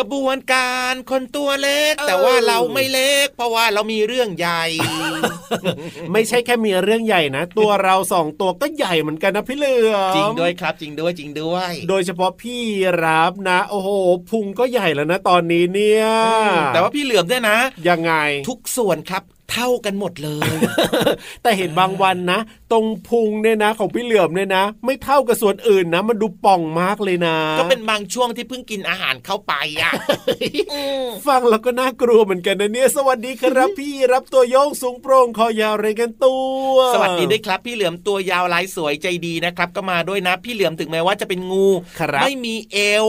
ขบวนการคนตัวเล็ก แต่ว่าเราไม่เล็ก เพราะว่าเรามีเรื่องใหญ่ ไม่ใช่แค่มีเรื่องใหญ่นะ ตัวเราสองตัวก็ใหญ่เหมือนกันนะพี่เหลือมจริงด้วยครับ จริงด้วยจริงด้วย โดยเฉพาะพี่รับนะ โอ้โหพุงก็ใหญ่แล้วนะตอนนี้เนี่ยแต่ว่าพี่เหลือมเนี่ยนะ ยังไงทุกส่วนครับ เท่ากันหมดเลย แต่เห็นบางวันนะ ตรงพุงเนี่ยนะ ของพี่เหลือมเนี่ยนะ ไม่เท่ากับส่วนอื่นนะ มันดูป่องมากเลยนะ ก็เป็นบางช่วงที่เพิ่งกินอาหารเข้าไปอะฟังแล้วก็น่ากลัวเหมือนกันนะเนี่ย สวัสดีครับพี่รับตัวโยงสูงโปร่งคอยาวเรกันตัวสวัสดีด้วยครับพี่เหลือมตัวยาวลายสวยใจดีนะครับ ก็มาด้วยนะ พี่เหลือมถึงแม้ว่าจะเป็นงู ไม่มีเอว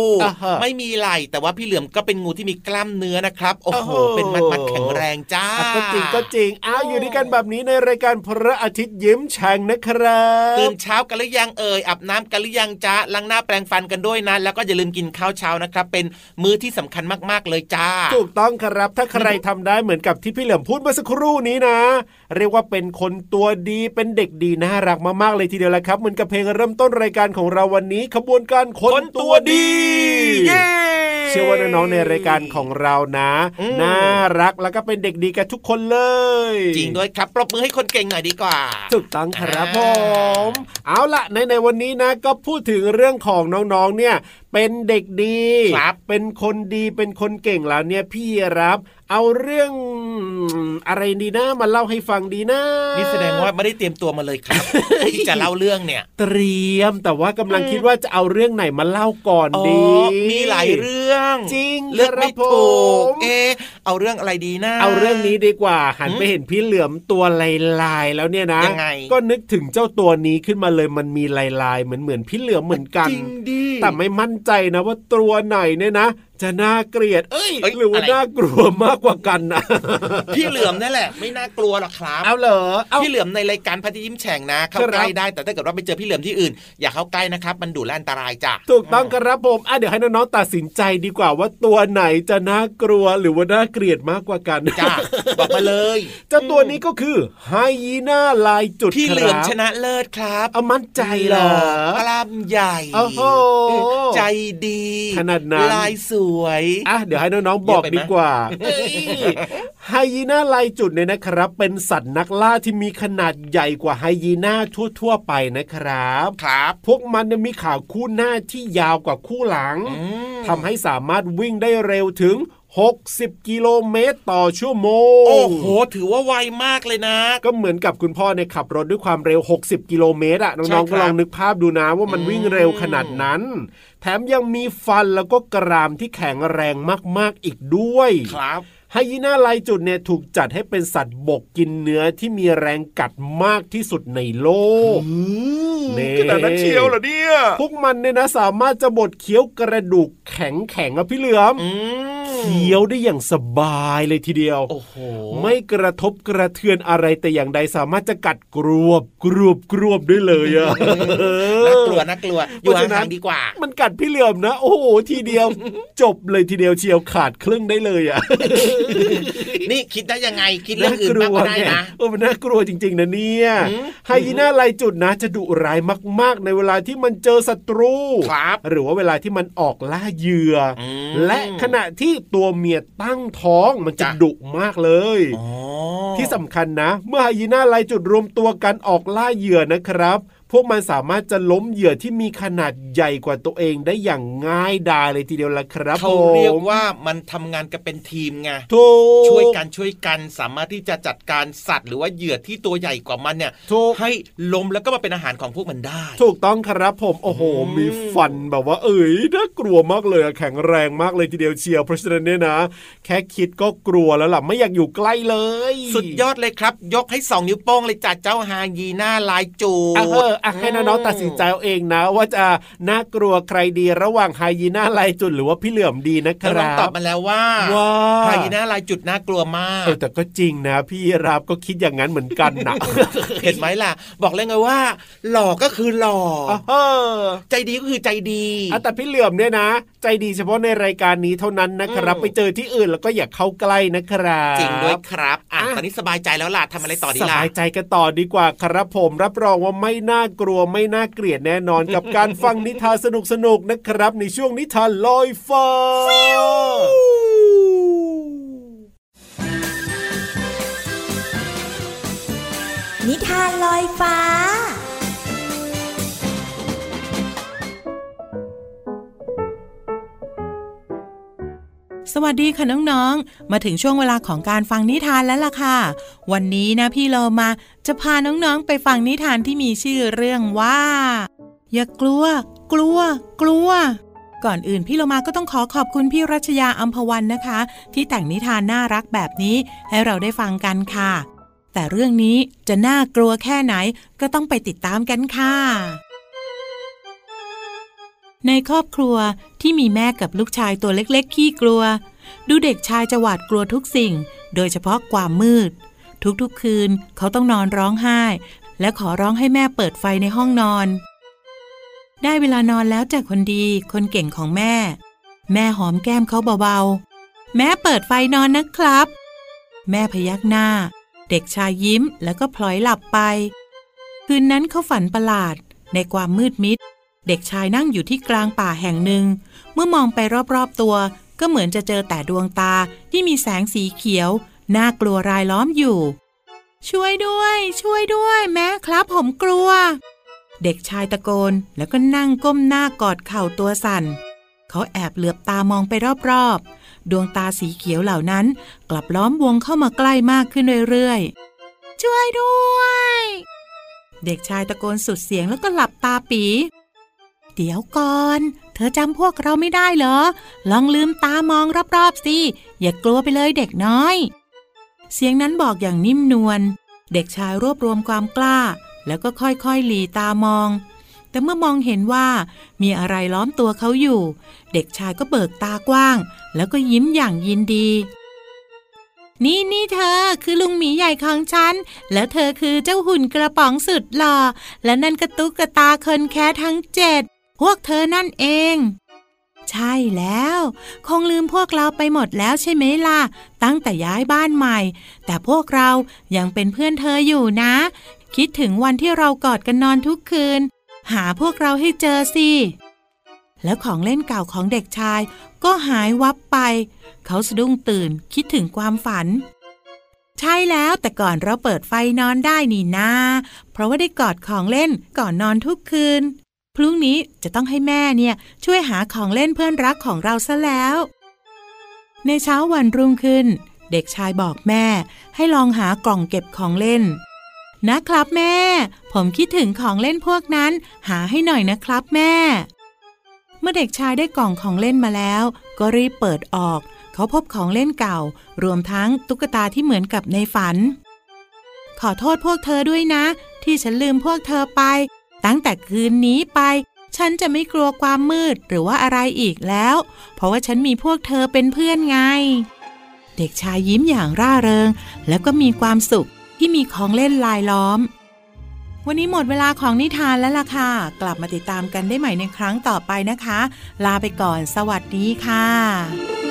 ไม่มีไหล่แต่ว่าพี่เหลือมก็เป็นงูที่มีกล้ามเนื้อนะครับโอ้โหเป็นมัดมัดแข็งแรงจ้าก็จริงก็จริงอ้าวอยู่ด้วยกันแบบนี้ในรายการพระอาทิตย์ยิ้มแฉ่งนะครับตื่นเช้ากันหรือยังเอ่ยอาบน้ำกันหรือยังจ้าล้างหน้าแปรงฟันกันด้วยนะ แล้วก็อย่าลืมกินข้าวเช้านะครับ เป็นมื้อที่สำคัญมากๆเลยจ้า ถูกต้องครับ ถ้าใครทำได้เหมือนกับที่พี่เหลิมพูดเมื่อสักครู่นี้นะ เรียกว่าเป็นคนตัวดีเป็นเด็กดีน่ารักมากๆเลยทีเดียวแหละครับเหมือนกับเพลงเริ่มต้นรายการของเราวันนี้ ขบวนการคนตัวดีเย้ เชื่อว่าน้องๆในรายการของเรานะน่ารักแล้วก็เป็นเด็กดีกันทุกคนเลย จริงด้วยครับปรบมือให้คนเก่งหน่อยดีกว่าถูกต้องครับผม เอาละในในวันนี้นะก็พูดถึงเรื่องของน้องๆเนี่ย เป็นเด็กดีครับเป็นคนดีเป็นคนเก่งแล้วเนี่ยพี่รับ เอาเรื่องอะไรดีนะมาเล่าให้ฟังดีนะนี่แสดงว่าไม่ได้เตรียมตัวมาเลยครับที่จะเล่าเรื่องเนี่ย เตรียมแต่ว่ากำลังคิดว่าจะเอาเรื่องไหนมาเล่าก่อนดีมีหลายเรื่องจริงเลือกไม่ถูกเออเอาเรื่องอะไรดีนะเอาเรื่องนี้ดีกว่า หันไปเห็นพี่เหลือมตัวลายๆแล้วเนี่ยนะยังไงก็นึกถึงเจ้าตัวนี้ขึ้นมาเลยมันมีลายๆ เหมือนเหมือนพี่เหลือมเหมือนกันจริงดิแต่ไม่มั่นใจนะว่าตัวไหนเนี่ยนะ จะน่าเกลียด เอ้ยหรือว่าน่ากลัวมากกว่ากันนะพี่เหลือมนั่นแหละ ไม่น่ากลัวหรอกครับเอาเหรอพี่เหลือมในรายการพัทยิ้มแฉ่งนะเข้าใกล้ได้แต่ถ้าเกิดว่าไปเจอพี่เหลือมที่อื่น อย่าเข้าใกล้นะครับ มันดุและอันตรายจ้ะถูกต้องครับผมอะเดี๋ยวให้น้องๆตัดสินใจดีกว่าว่าตัวไหนจะน่ากลัวหรือว่าน่าเกลียดมากกว่ากันจ้าบอกมาเลยเจ้าตัวนี้ก็คือไฮยีน่าลายจุดพี่เหลือมชนะเลิศครับเอามั่นใจเหรอกล้ามใหญ่ใจดีขนาดนั้นลายสวยอะเดี๋ยวให้น้องๆบอกดีกว่าไฮยีน่าลายจุดเนี่ยนะครับ เป็นสัตว์นักล่าที่มีขนาดใหญ่กว่าไฮยีน่าทั่ว ๆ ไปนะครับครับพวกมันมีขาคู่หน้าที่ยาวกว่าคู่หลังทำให้สามารถวิ่งได้เร็วถึง 60 กิโลเมตรต่อชั่วโมง โอ้โห ถือว่าไวมากเลยนะ ก็เหมือนกับคุณพ่อเนี่ยขับรถด้วยความเร็ว 60 กิโลเมตรอะน้องๆก็ลองนึกภาพดูนะว่ามันวิ่งเร็วขนาดนั้น แถมยังมีฟันแล้วก็กรามที่แข็งแรงมากๆอีกด้วยครับ ไฮยีน่าลายจุดเนี่ยถูกจัดให้เป็นสัตว์บกกินเนื้อที่มีแรงกัดมากที่สุดในโลกนี่ขนาดนั้นเชียวเหรอเนี่ย พวกมันเนี่ยนะสามารถจะบดเคี้ยวกระดูกแข็งแข็งอะพี่เหลือมเคี้ยวได้อย่างสบายเลยทีเดียวโอ้โหไม่กระทบกระเทือนอะไรแต่อย่างใดสามารถจะกัดกรวบกรวบกรวบได้เลยอะน่ากลัวน่ากลัวอยู่ห่างๆดีกว่า มันกัดพี่เหลือมนะ โอ้โหทีเดียว จบเลยทีเดียวเชียวขาดครึ่งได้เลยอะนี่คิดได้ยังไงคิดเรื่องอื่นบ้างก็ได้นะโอ้มันน่ากลัวจริง ๆ นะเนี่ยไฮยีน่าลายจุดนะ จะดุร้ายมาก ๆ ในเวลาที่มันเจอศัตรูครับหรือว่าเวลาที่มันออกล่าเหยื่อ และขณะที่ตัวเมียตั้งท้องมันจะดุมากเลยที่สำคัญนะ เมื่อไฮยีน่าลายจุดรวมตัวกันออกล่าเหยื่อนะครับ พวกมันสามารถจะล้มเหยื่อที่มีขนาดใหญ่กว่าตัวเองได้อย่างง่ายดายเลยทีเดียวละครับเขาเรียกว่ามันทำงานกันเป็นทีมไงช่วยกันช่วยกันสามารถที่จะจัดการสัตว์ หรือว่าเหยื่อที่ตัวใหญ่กว่ามันเนี่ยให้ล้มแล้วก็มาเป็นอาหารของพวกมันได้ ถูกต้องครับผมโอ้โห มีฟันแบบว่า เอ้ยน่ากลัวมากเลยแข็งแรงมากเลยทีเดียวเชียวเพราะฉะนั้นเนี่ยนะ แค่คิดก็กลัวแล้วล่ะไม่อยากอยู่ใกล้เลย สุดยอดเลยครับ ยกให้สองนิ้วโป้งเลยจัดเจ้าฮายีน่าลายจูอะให้น้องๆตัดสินใจเอาเองนะ ว่าจะน่ากลัวใครดีระหว่างไฮยีน่าลายจุดหรือว่าพี่เหลื่อมดีนะครับตอบมาแล้วว่าไฮยีน่าลายจุดน่ากลัวมากแต่ก็จริงนะ พี่รับก็คิดอย่างนั้นเหมือนกันนะเห็นไหมล่ะ บอกเลยไงว่า หล่อก็คือหล่อใจดีก็คือใจดีแต่พี่เหลื่อมเนี่ยนะ ใจดีเฉพาะในรายการนี้เท่านั้นนะครับ ไปเจอที่อื่นแล้วก็อย่าเข้าใกล้นะครับจริงด้วยครับอะตอนนี้สบายใจแล้วล่ะทำอะไรต่อดีล่ะสบายใจกันต่อดีกว่าครับผมรับรองว่าไม่น่ากลัวไม่น่าเกลียดแน่นอนกับการฟังนิทานสนุกสนุกนะครับ ในช่วงนิทานลอยฟ้า สวัสดีค่ะน้องๆ มาถึงช่วงเวลาของการฟังนิทานแล้วล่ะค่ะ วันนี้นะพี่เรามาจะพาน้องๆไปฟังนิทานที่มีชื่อเรื่องว่า อย่ากลัว กลัว กลัว ก่อนอื่นพี่โลมาก็ต้องขอขอบคุณพี่รัชยาอัมพวันนะคะ ที่แต่งนิทานน่ารักแบบนี้ให้เราได้ฟังกันค่ะ แต่เรื่องนี้จะน่ากลัวแค่ไหนก็ต้องไปติดตามกันค่ะ ในครอบครัวที่มีแม่กับลูกชายตัวเล็กๆขี้กลัว ดูเด็กชายจะหวาดกลัวทุกสิ่ง โดยเฉพาะความมืด ทุกๆคืนเขาต้องนอนร้องไห้ และขอร้องให้แม่เปิดไฟในห้องนอน ได้เวลานอนแล้วจากคนดีคนเก่งของแม่ แม่หอมแก้มเขาเบาๆ แม่เปิดไฟนอนนะครับ แม่พยักหน้า เด็กชายยิ้มแล้วก็พลอยหลับไป คืนนั้นเขาฝันประหลาดในความมืดมิด เด็กชายนั่งอยู่ที่กลางป่าแห่งหนึ่ง เมื่อมองไปรอบๆตัว ก็เหมือนจะเจอแต่ดวงตาที่มีแสงสีเขียว น่ากลัวรายล้อมอยู่ ช่วยด้วย ช่วยด้วย แม่ครับผมกลัว เด็กชายตะโกนแล้วก็นั่งก้มหน้ากอดเข่าตัวสั่น เขาแอบเหลือบตามองไปรอบๆ ดวงตาสีเขียวเหล่านั้น กลับล้อมวงเข้ามาใกล้มากขึ้นเรื่อยๆ ช่วยด้วย เด็กชายตะโกนสุดเสียงแล้วก็หลับตาปี เดี๋ยวก่อน เธอจำพวกเราไม่ได้เหรอ ลองลืมตามองรอบๆสิ อย่ากลัวไปเลยเด็กน้อย เสียงนั้นบอกอย่างนิ่มนวล เด็กชายรวบรวมความกล้า แล้วก็ค่อยๆหลีตามอง แต่เมื่อมองเห็นว่า มีอะไรล้อมตัวเขาอยู่ เด็กชายก็เบิกตากว้าง แล้วก็ยิ้มอย่างยินดี นี่นี่เธอคือลุงหมีใหญ่ของฉัน แล้วเธอคือเจ้าหุ่นกระป๋องสุดหล่อ และนั่นกระตุกกระตาคนแค่ทั้งเจ็ด พวกเธอนั่นเอง ใช่แล้ว คงลืมพวกเราไปหมดแล้วใช่ไหมล่ะ ตั้งแต่ย้ายบ้านใหม่ แต่พวกเรายังเป็นเพื่อนเธออยู่นะ คิดถึงวันที่เรากอดกันนอนทุกคืน หาพวกเราให้เจอสิแล้วของเล่นเก่าของเด็กชาย ก็หายวับไป เขาสะดุ้งตื่นคิดถึงความฝัน ใช่แล้วแต่ก่อนเราเปิดไฟนอนได้นี่นาเพราะว่าได้กอดของเล่นก่อนนอนทุกคืน พรุ่งนี้จะต้องให้แม่เนี่ยช่วยหาของเล่นเพื่อนรักของเราซะแล้ว ในเช้าวันรุ่งขึ้น เด็กชายบอกแม่ ให้ลองหากล่องเก็บของเล่น นะครับแม่ ผมคิดถึงของเล่นพวกนั้น หาให้หน่อยนะครับแม่ เมื่อเด็กชายได้กล่องของเล่นมาแล้ว ก็รีบเปิดออก เขาพบของเล่นเก่า รวมทั้งตุ๊กตาที่เหมือนกับในฝัน ขอโทษพวกเธอด้วยนะ ที่ฉันลืมพวกเธอไป ตั้งแต่คืนนี้ไป ฉันจะไม่กลัวความมืดหรือว่าอะไรอีกแล้ว เพราะว่าฉันมีพวกเธอเป็นเพื่อนไง เด็กชายยิ้มอย่างร่าเริง แล้วก็มีความสุขที่มีของเล่นลายล้อม วันนี้หมดเวลาของนิทานแล้วล่ะค่ะ กลับมาติดตามกันได้ใหม่ในครั้งต่อไปนะคะ ลาไปก่อน สวัสดีค่ะ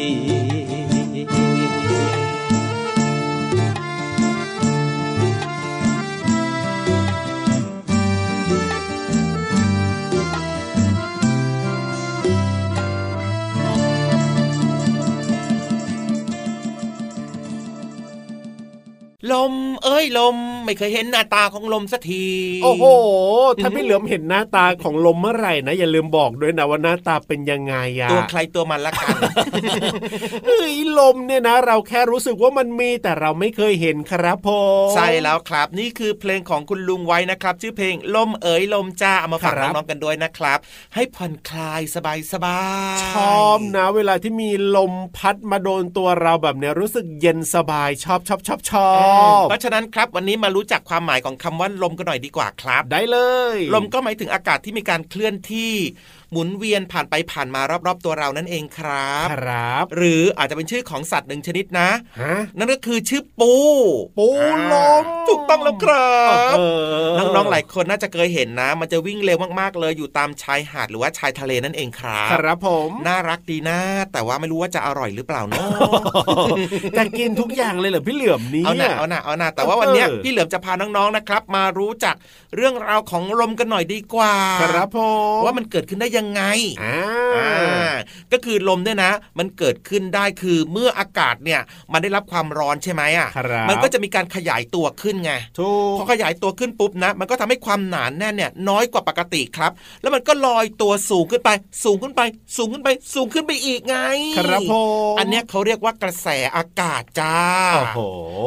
ฮ้ยลม ไม่เคยเห็นหน้าตาของลมสักที โอ้โห ถ้าพี่เหลือมเห็นหน้าตาของลมเมื่อไหร่นะ อย่าลืมบอกด้วยนะว่าหน้าตาเป็นยังไงอะตัวใครตัวมันละกันเฮ้ยลมเนี่ยนะ เราแค่รู้สึกว่ามันมีแต่เราไม่เคยเห็นครับผมใช่แล้วครับนี่คือเพลงของคุณลุงไว้นะครับ ชื่อเพลงลมเอ๋ยลมจ้าเอามาฝากครับน้องๆกันด้วยนะครับ ให้ผ่อนคลายสบายสบายๆชอบนะ เวลาที่มีลมพัดมาโดนตัวเราแบบเนี้ยรู้สึกเย็นสบายชอบชอบชอบชอบเพราะฉะนั้นครับวันนี้มารู้จักความหมายของคำว่าลมกันหน่อยดีกว่าครับ ได้เลย ลมก็หมายถึงอากาศที่มีการเคลื่อนที่ หมุนเวียนผ่านไปผ่านมารอบๆตัวเรานั่นเองครับ ครับ หรืออาจจะเป็นชื่อของสัตว์หนึ่งชนิดนะฮะนั่นก็คือชื่อปู ปูลมถูกต้องแล้วครับเออน้องๆหลายคนน่าจะเคยเห็นนะ มันจะวิ่งเร็วมากๆเลยอยู่ตามชายหาดหรือว่าชายทะเลนั่นเองครับครับผมน่ารักดีนะ แต่ว่าไม่รู้ว่าจะอร่อยหรือเปล่าเนาะจะกินทุกอย่างเลยเหรอพี่เหลือมเนี่ยเอาหน่าเอาหน่าเอาหน่าแต่ว่าวันเนี้ยเออพี่เหลือมจะพาน้องๆนะครับ มารู้จักเรื่องราวของลมกันหน่อยดีกว่า ครับผมว่ามันเกิดขึ้นได้ยังไงอ่าอ่าก็คือลมเนี่ยนะ มันเกิดขึ้นได้คือเมื่ออากาศเนี่ยมันได้รับความร้อนใช่ไหมอะครับมันก็จะมีการขยายตัวขึ้นไงถูพอกขยายตัวขึ้นปุ๊บนะ มันก็ทำให้ความหนาแน่นเนี่ยน้อยกว่าปกติครับ แล้วมันก็ลอยตัวสูงขึ้นไป สูงขึ้นไป สูงขึ้นไป สูงขึ้นไปอีกไง ครับผมอันเนี้ยเขาเรียกว่ากระแสอากาศจ้าโอ้โห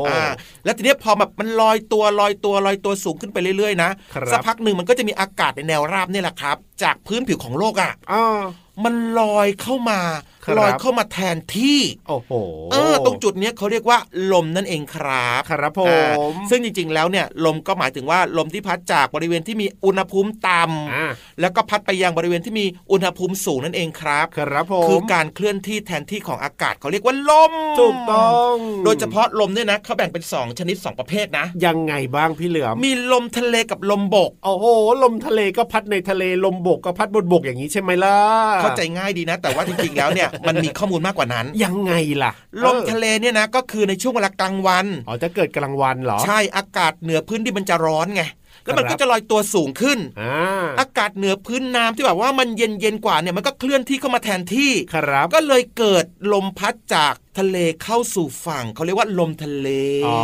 อ่า แล้วทีเนี้ยพอแบบมันลอยตัวลอยตัวลอยตัวสูงขึ้นไปเรื่อยๆนะครับสักพักหนึ่งมันก็จะมีอากาศในแนวราบเนี่ยแหละครับ จากพื้นผิวของโลกอะอ่ามันลอยเข้ามาครับ ลอยเข้ามาแทนที่โอ้โหเออตรงจุดเนี้ยเขาเรียกว่าลมนั่นเองครับครับผอ่ามซึ่งจริง ๆ แล้วเนี่ยลมก็หมายถึงว่าลมที่พัดจากบริเวณที่มีอุณหภูมิต่อ่าำแล้วก็พัดไปยังบริเวณที่มีอุณหภูมิสูงนั่นเองครับครับผมคือการเคลื่อนที่แทนที่ของอากาศเขาเรียกว่าลมถูกต้อง โดยเฉพาะลมเนี่ยนะเขาแบ่งเป็น 2 ชนิด 2 ประเภทนะ ยังไงบ้างพี่เหลือมมีลมทะเลกับลมบกโอ้โหลมทะเลก็พัดในทะเลลมบกก็พัดบนบกอย่างนี้ใช่ไหมล่ะเข้าใจง่ายดีนะ แต่ว่าจริงๆแล้วเนี่ยมันมีข้อมูลมากกว่านั้น ยังไงล่ะ ลมออทะเลเนี่ยนะก็คือในช่วงเวลากลางวัน อ๋อจะเกิดกลางวันเหรอ ใช่อากาศเหนือพื้นที่มันจะร้อนไงแล้วมันก็จะลอยตัวสูงขึ้นอ่าอากาศเหนือพื้นน้ำที่แบบว่ามันเย็นเย็นๆกว่าเนี่ยมันก็เคลื่อนที่เข้ามาแทนที่ ครับ ก็เลยเกิดลมพัดจาก ทะเลเข้าสู่ฝั่งเขาเรียกว่าลมทะเล อ๋อ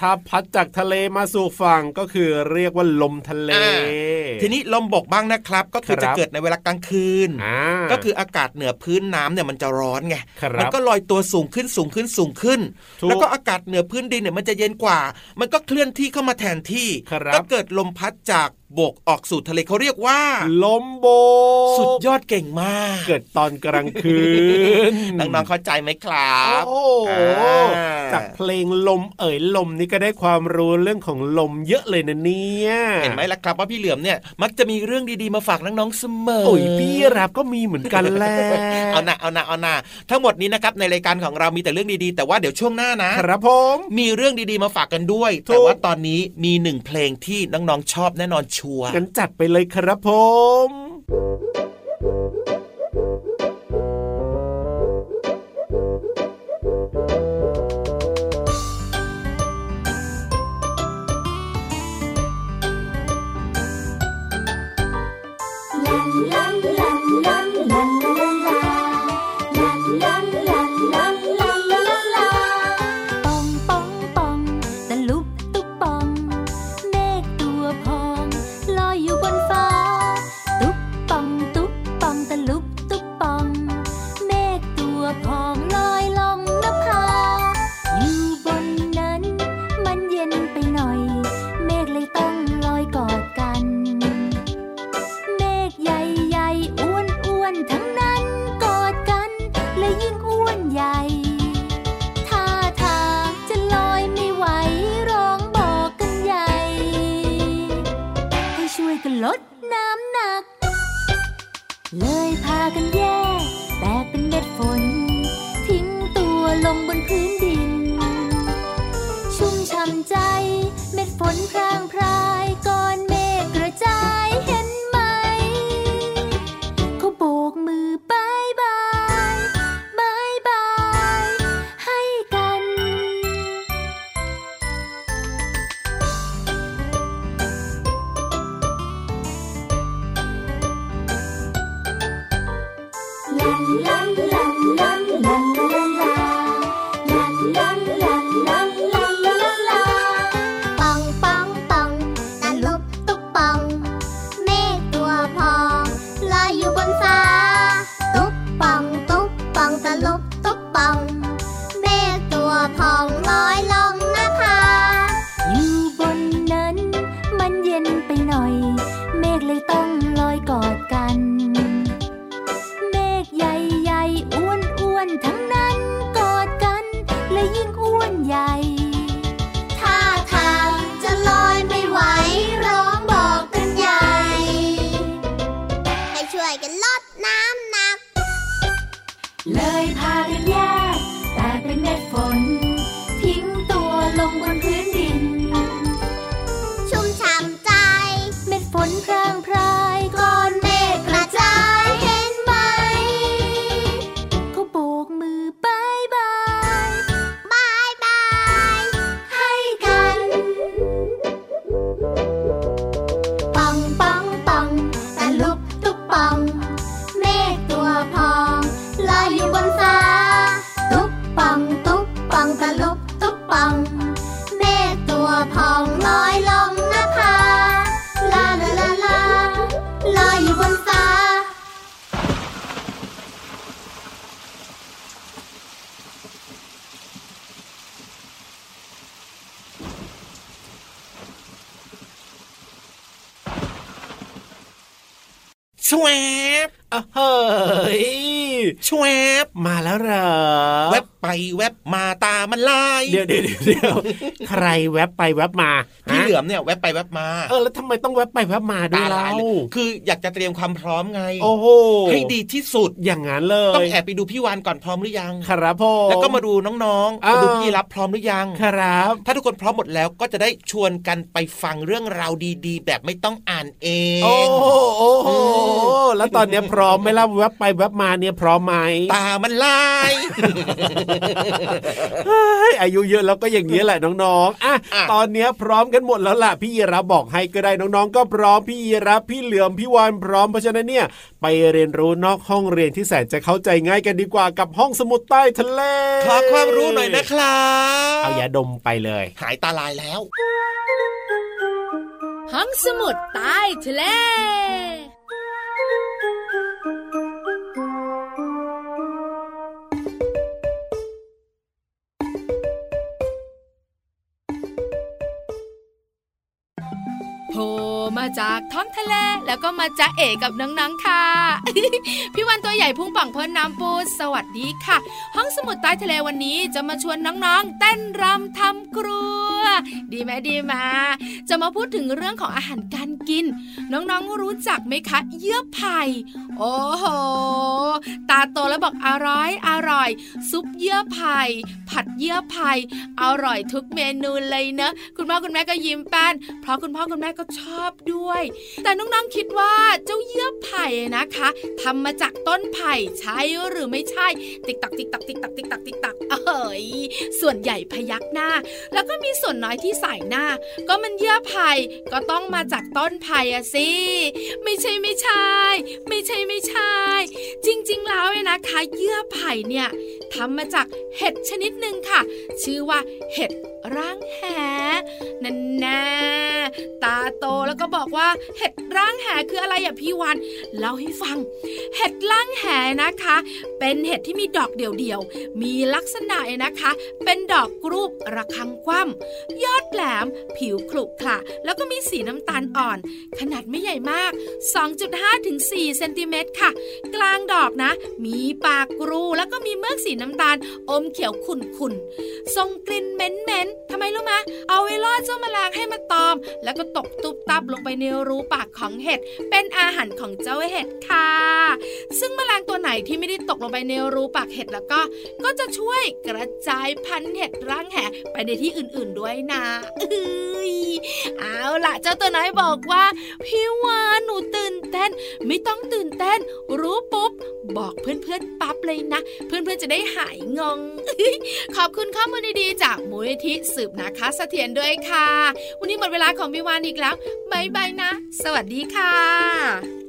ถ้าพัดจากทะเลมาสู่ฝั่งก็คือเรียกว่าลมทะเลอ่าทีนี้ลมบกบ้างนะครับ ก็คือครับจะเกิดในเวลากลางคืนอ่าก็คืออากาศเหนือพื้นน้ำเนี่ยมันจะร้อนไงครับมันก็ลอยตัวสูงขึ้นสูงขึ้นสูงขึ้นถูกแล้วก็อากาศเหนือพื้นดินเนี่ยมันจะเย็นกว่า มันก็เคลื่อนที่เข้ามาแทนที่ครับก็เกิดลมพัดจากบกออกสู่ทะเลเขาเรียกว่า ลมโบกสุดยอดเก่งมาก เกิดตอนกลางคืนน้องๆเข้าใจไหมครับโอ้โหอ่าจากเพลงลมเอ๋ยลมนี่ก็ได้ความรู้เรื่องของลมเยอะเลยนะเนี่ยเห็นไหมล่ะครับว่าพี่เหลือมเนี่ย มักจะมีเรื่องดีๆมาฝากน้องๆเสมอโอ้ยพี่รับก็มีเหมือนกันแหละเอานะเอานะเอานะทั้งหมดนี้นะครับในรายการของเรามีแต่เรื่องดีๆ แต่ว่าเดี๋ยวช่วงหน้านะครับผมมีเรื่องดีๆมาฝากกันด้วยถูกแต่ว่าตอนนี้มีหนึ่งเพลงที่น้องๆชอบแน่นอนชัวร์งั้นจัดไปเลยครับผม ป เลยพ ชวบอะเฮ้ยชวบมาแล้วเหรอแวบ ไปแวบมาตามันลายเดี๋ยวเดี๋ยวเดี๋ยวเดี๋ยวใครแวบไปแวบมาพี่ฮะเหลือมเนี่ยแวบไปแวบมาเออแล้วทำไมต้องแวบไปแวบมาด้วยตาเล่าลายเลยคืออยากจะเตรียมความพร้อมไง โอ้โหให้ดีที่สุดอย่างนั้นเลย ต้องแอบไปดูพี่วานก่อนพร้อมหรือยังครับผมแล้วก็มาดูน้องๆอ้าวมาดูพี่รับพร้อมหรือยังครับ ถ้าทุกคนพร้อมหมดแล้วก็จะได้ชวนกันไปฟังเรื่องราวดีๆ แบบไม่ต้องอ่านเอง โอ้โหโอ้โหแล้วตอนเนี้ยพร้อมร้อมไหมล่ะแวบไปแวบมาเนี่ยพร้อมไหมตามันลายอายุเยอะแล้วก็อย่างนี้แหละน้องๆอะตอนนี้พร้อมกันหมดแล้วล่ะพี่ยีรับบอกให้ก็ได้น้องๆ ก็พร้อมพี่ยีรับพี่เหลือมพี่วานพร้อมเพราะฉะนั้นเนี่ยไปเรียนรู้นอกห้องเรียนที่แสนจะเข้าใจง่ายกันดีกว่ากับห้องสมุดใต้ทะเลขอความรู้หน่อยนะครับเอายาดมไปเลย หายตาลายแล้ว ห้องสมุดใต้ทะเล จากท้องทะเลแล้วก็มาจ้าเอกกับน้องๆค่ะ พี่วันตัวใหญ่พุ่งป่องพ้นน้ำปูสวัสดีค่ะ ห้องสมุดใต้ทะเลวันนี้จะมาชวนน้องๆเต้นรำทำครู ดีไหมดีมา จะมาพูดถึงเรื่องของอาหารการกิน น้องๆรู้จักไหมคะ เยื่อไผ่ โอ้โห ตาโตแล้วบอกอร่อยอร่อย ซุปเยื่อไผ่ ผัดเยื่อไผ่อร่อยทุกเมนูเลยเนอะคุณพ่อคุณแม่ก็ยิ้มแป้น เพราะคุณพ่อคุณแม่ก็ชอบด้วย แต่น้องๆคิดว่าเจ้าเยื่อไผ่นะคะทำมาจากต้นไผ่ใช่หรือไม่ใช่ ติ๊กตักติ๊กตักติ๊กตักติ๊กตักติ๊กตักเอ้ยส่วนใหญ่พยักหน้า แล้วก็มีส่วนน้อยที่ใส่หน้า ก็มันเยื่อไผ่ก็ต้องมาจากต้นไผ่อะสิ ไม่ใช่ไม่ใช่ ไม่ใช่ไม่ใช่ จริงๆ แล้วเนี่ยนะคะเยื่อไผ่เนี่ยทำมาจากเห็ดชนิดหนึ่งค่ะ ชื่อว่าเห็ดร่างแหนั่นแน่ตาโตแล้วก็บอกว่าเห็ดร่างแหคืออะไรอะพี่วันเล่าให้ฟัง เห็ดร่างแหนะคะ เป็นเห็ดที่มีดอกเดี่ยวๆมีลักษณะนะคะ เป็นดอกกรูประคังคว่ำยอดแหลม ผิวขรุขระแล้วก็มีสีน้ำตาลอ่อน ขนาดไม่ใหญ่มาก 2.5ถึง4เซนติเมตรค่ะ กลางดอกนะ มีปากกรูแล้วก็มีเมือกสีน้ำตาล อมเขียวขุ่นๆทรงกลิ่นเหม็นๆทำไมรู้ไหมเอาไว้ล่อเจ้าแมลงให้มาตอม แล้วก็ตกตุบตับลงไปในรูปากของเห็ด เป็นอาหารของเจ้าเห็ดค่ะ ซึ่งแมลงตัวไหนที่ไม่ได้ตกลงไปในรูปากเห็ดแล้วก็ ก็จะช่วยกระจายพันธุ์เห็ดร่างแหไปในที่อื่นๆด้วยนะเอ้ยเอาล่ะ เจ้าตัวน้อยบอกว่า พี่วานหนูตื่นเต้น ไม่ต้องตื่นเต้น รู้ปุ๊บ บอกเพื่อนๆปั๊บเลยนะ เพื่อนๆจะได้หายงง ขอบคุณข้อมูลดีๆ จากมูลนิธิสืบนะคะเสถียรด้วยค่ะ วันนี้หมดเวลาของพี่วานอีกแล้วบายบายนะ สวัสดีค่ะ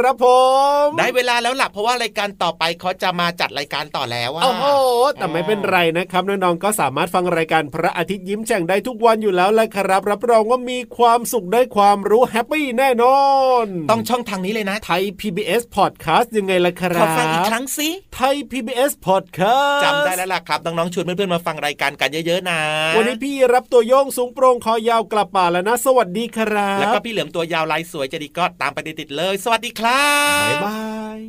ครับผม ได้เวลาแล้วหลับเพราะว่ารายการต่อไปเขาจะมาจัดรายการต่อแล้วว่าโอ้โหแต่ไม่เป็นไรนะครับน้องๆก็สามารถฟังรายการพระอาทิตย์ยิ้มแฉ่งได้ทุกวันอยู่แล้วแหละครับ รับรองว่ามีความสุขได้ความรู้แฮปปี้แน่นอน ต้องช่องทางนี้เลยนะไทย PBS Podcast ยังไงล่ะครับขอฟังอีกครั้งสิไทย PBS Podcast จำได้แล้วล่ะครับน้องๆชวนเพื่อนๆมาฟังรายการกันเยอะๆนะ วันนี้พี่รับตัวโยงสูงโปร่งคอยาวกลับป่าแล้วนะ สวัสดีครับ แล้วก็พี่เหลือมตัวยาวลายสวยจะดีก็ตามไปติดๆเลย สวัสดีครับบ๊าย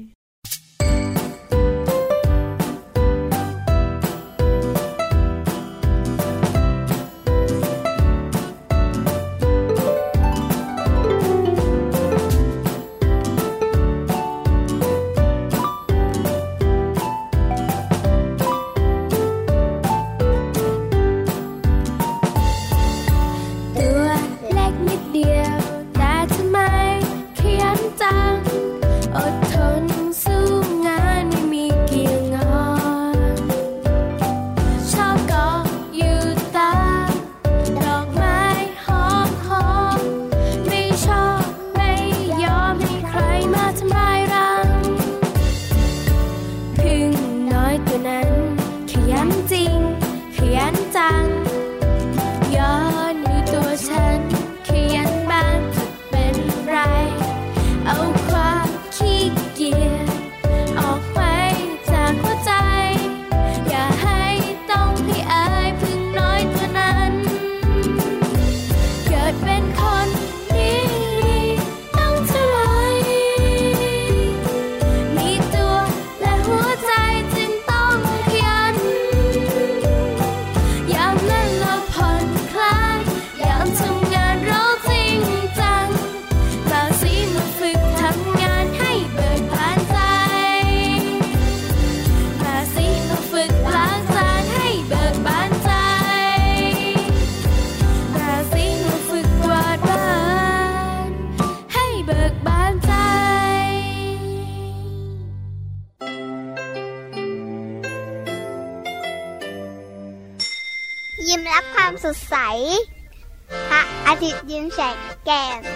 บ